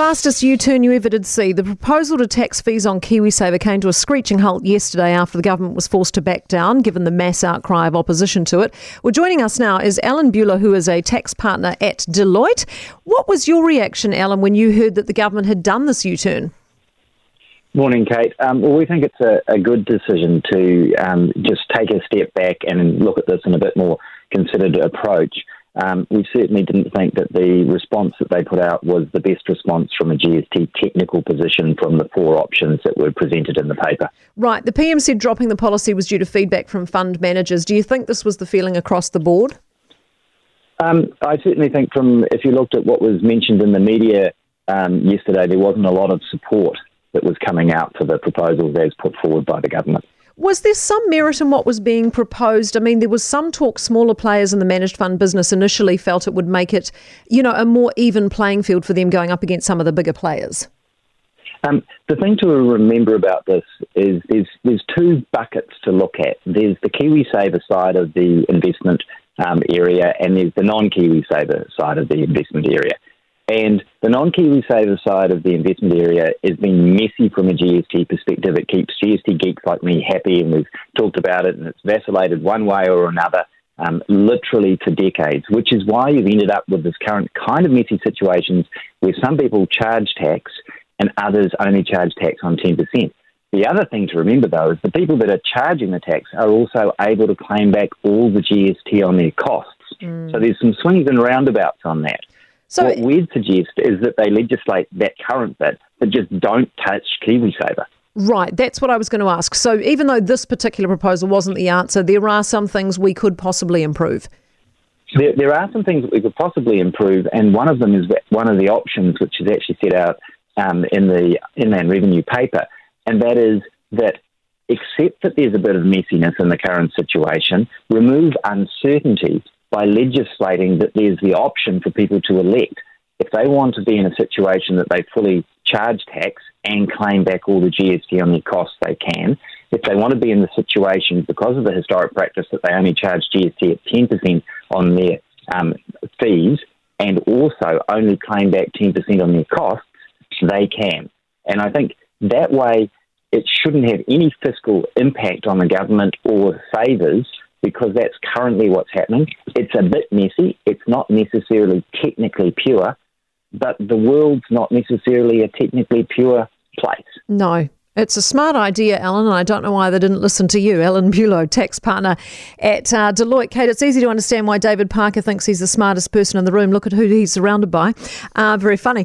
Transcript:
fastest U turn you ever did see. The proposal to tax fees on KiwiSaver came to a screeching halt yesterday after the government was forced to back down, given the mass outcry of opposition to it. Well, joining us now is Allan Bullot, who is a tax partner at Deloitte. What was your reaction, Allan, when you heard that the government had done this U turn? Morning, Kate. Um, well, we think it's a, a good decision to um, just take a step back and look at this in a bit more considered approach. Um, we certainly didn't think that the response that they put out was the best response from a GST technical position from the four options that were presented in the paper. Right. The PM said dropping the policy was due to feedback from fund managers. Do you think this was the feeling across the board? Um, I certainly think from if you looked at what was mentioned in the media um, yesterday, there wasn't a lot of support that was coming out for the proposals as put forward by the government. Was there some merit in what was being proposed? I mean, there was some talk smaller players in the managed fund business initially felt it would make it, you know, a more even playing field for them going up against some of the bigger players. Um, the thing to remember about this is there's, there's two buckets to look at. There's the KiwiSaver side of the investment um, area, and there's the non KiwiSaver side of the investment area. And the non KiwiSaver side of the investment area has been messy from a GST perspective. It keeps GST geeks like me happy, and we've talked about it, and it's vacillated one way or another. Um, literally for decades, which is why you've ended up with this current kind of messy situations where some people charge tax and others only charge tax on 10%. The other thing to remember, though, is the people that are charging the tax are also able to claim back all the GST on their costs. Mm. So there's some swings and roundabouts on that. So what we'd suggest is that they legislate that current bit, but just don't touch KiwiSaver. Right, that's what I was going to ask. So even though this particular proposal wasn't the answer, there are some things we could possibly improve. There, there are some things that we could possibly improve, and one of them is one of the options which is actually set out um, in the inland revenue paper, and that is that accept that there's a bit of messiness in the current situation, remove uncertainty by legislating that there's the option for people to elect. If they want to be in a situation that they fully charge tax and claim back all the GST on their costs, they can. If they want to be in the situation because of the historic practice that they only charge GST at 10% on their um, fees and also only claim back 10% on their costs, they can. And I think that way it shouldn't have any fiscal impact on the government or savers because that's currently what's happening. It's a bit messy. It's not necessarily technically pure, but the world's not necessarily a technically pure place. No. It's a smart idea, Allan, and I don't know why they didn't listen to you, Allan Bullot, tax partner at uh, Deloitte. Kate, it's easy to understand why David Parker thinks he's the smartest person in the room. Look at who he's surrounded by. Uh, very funny.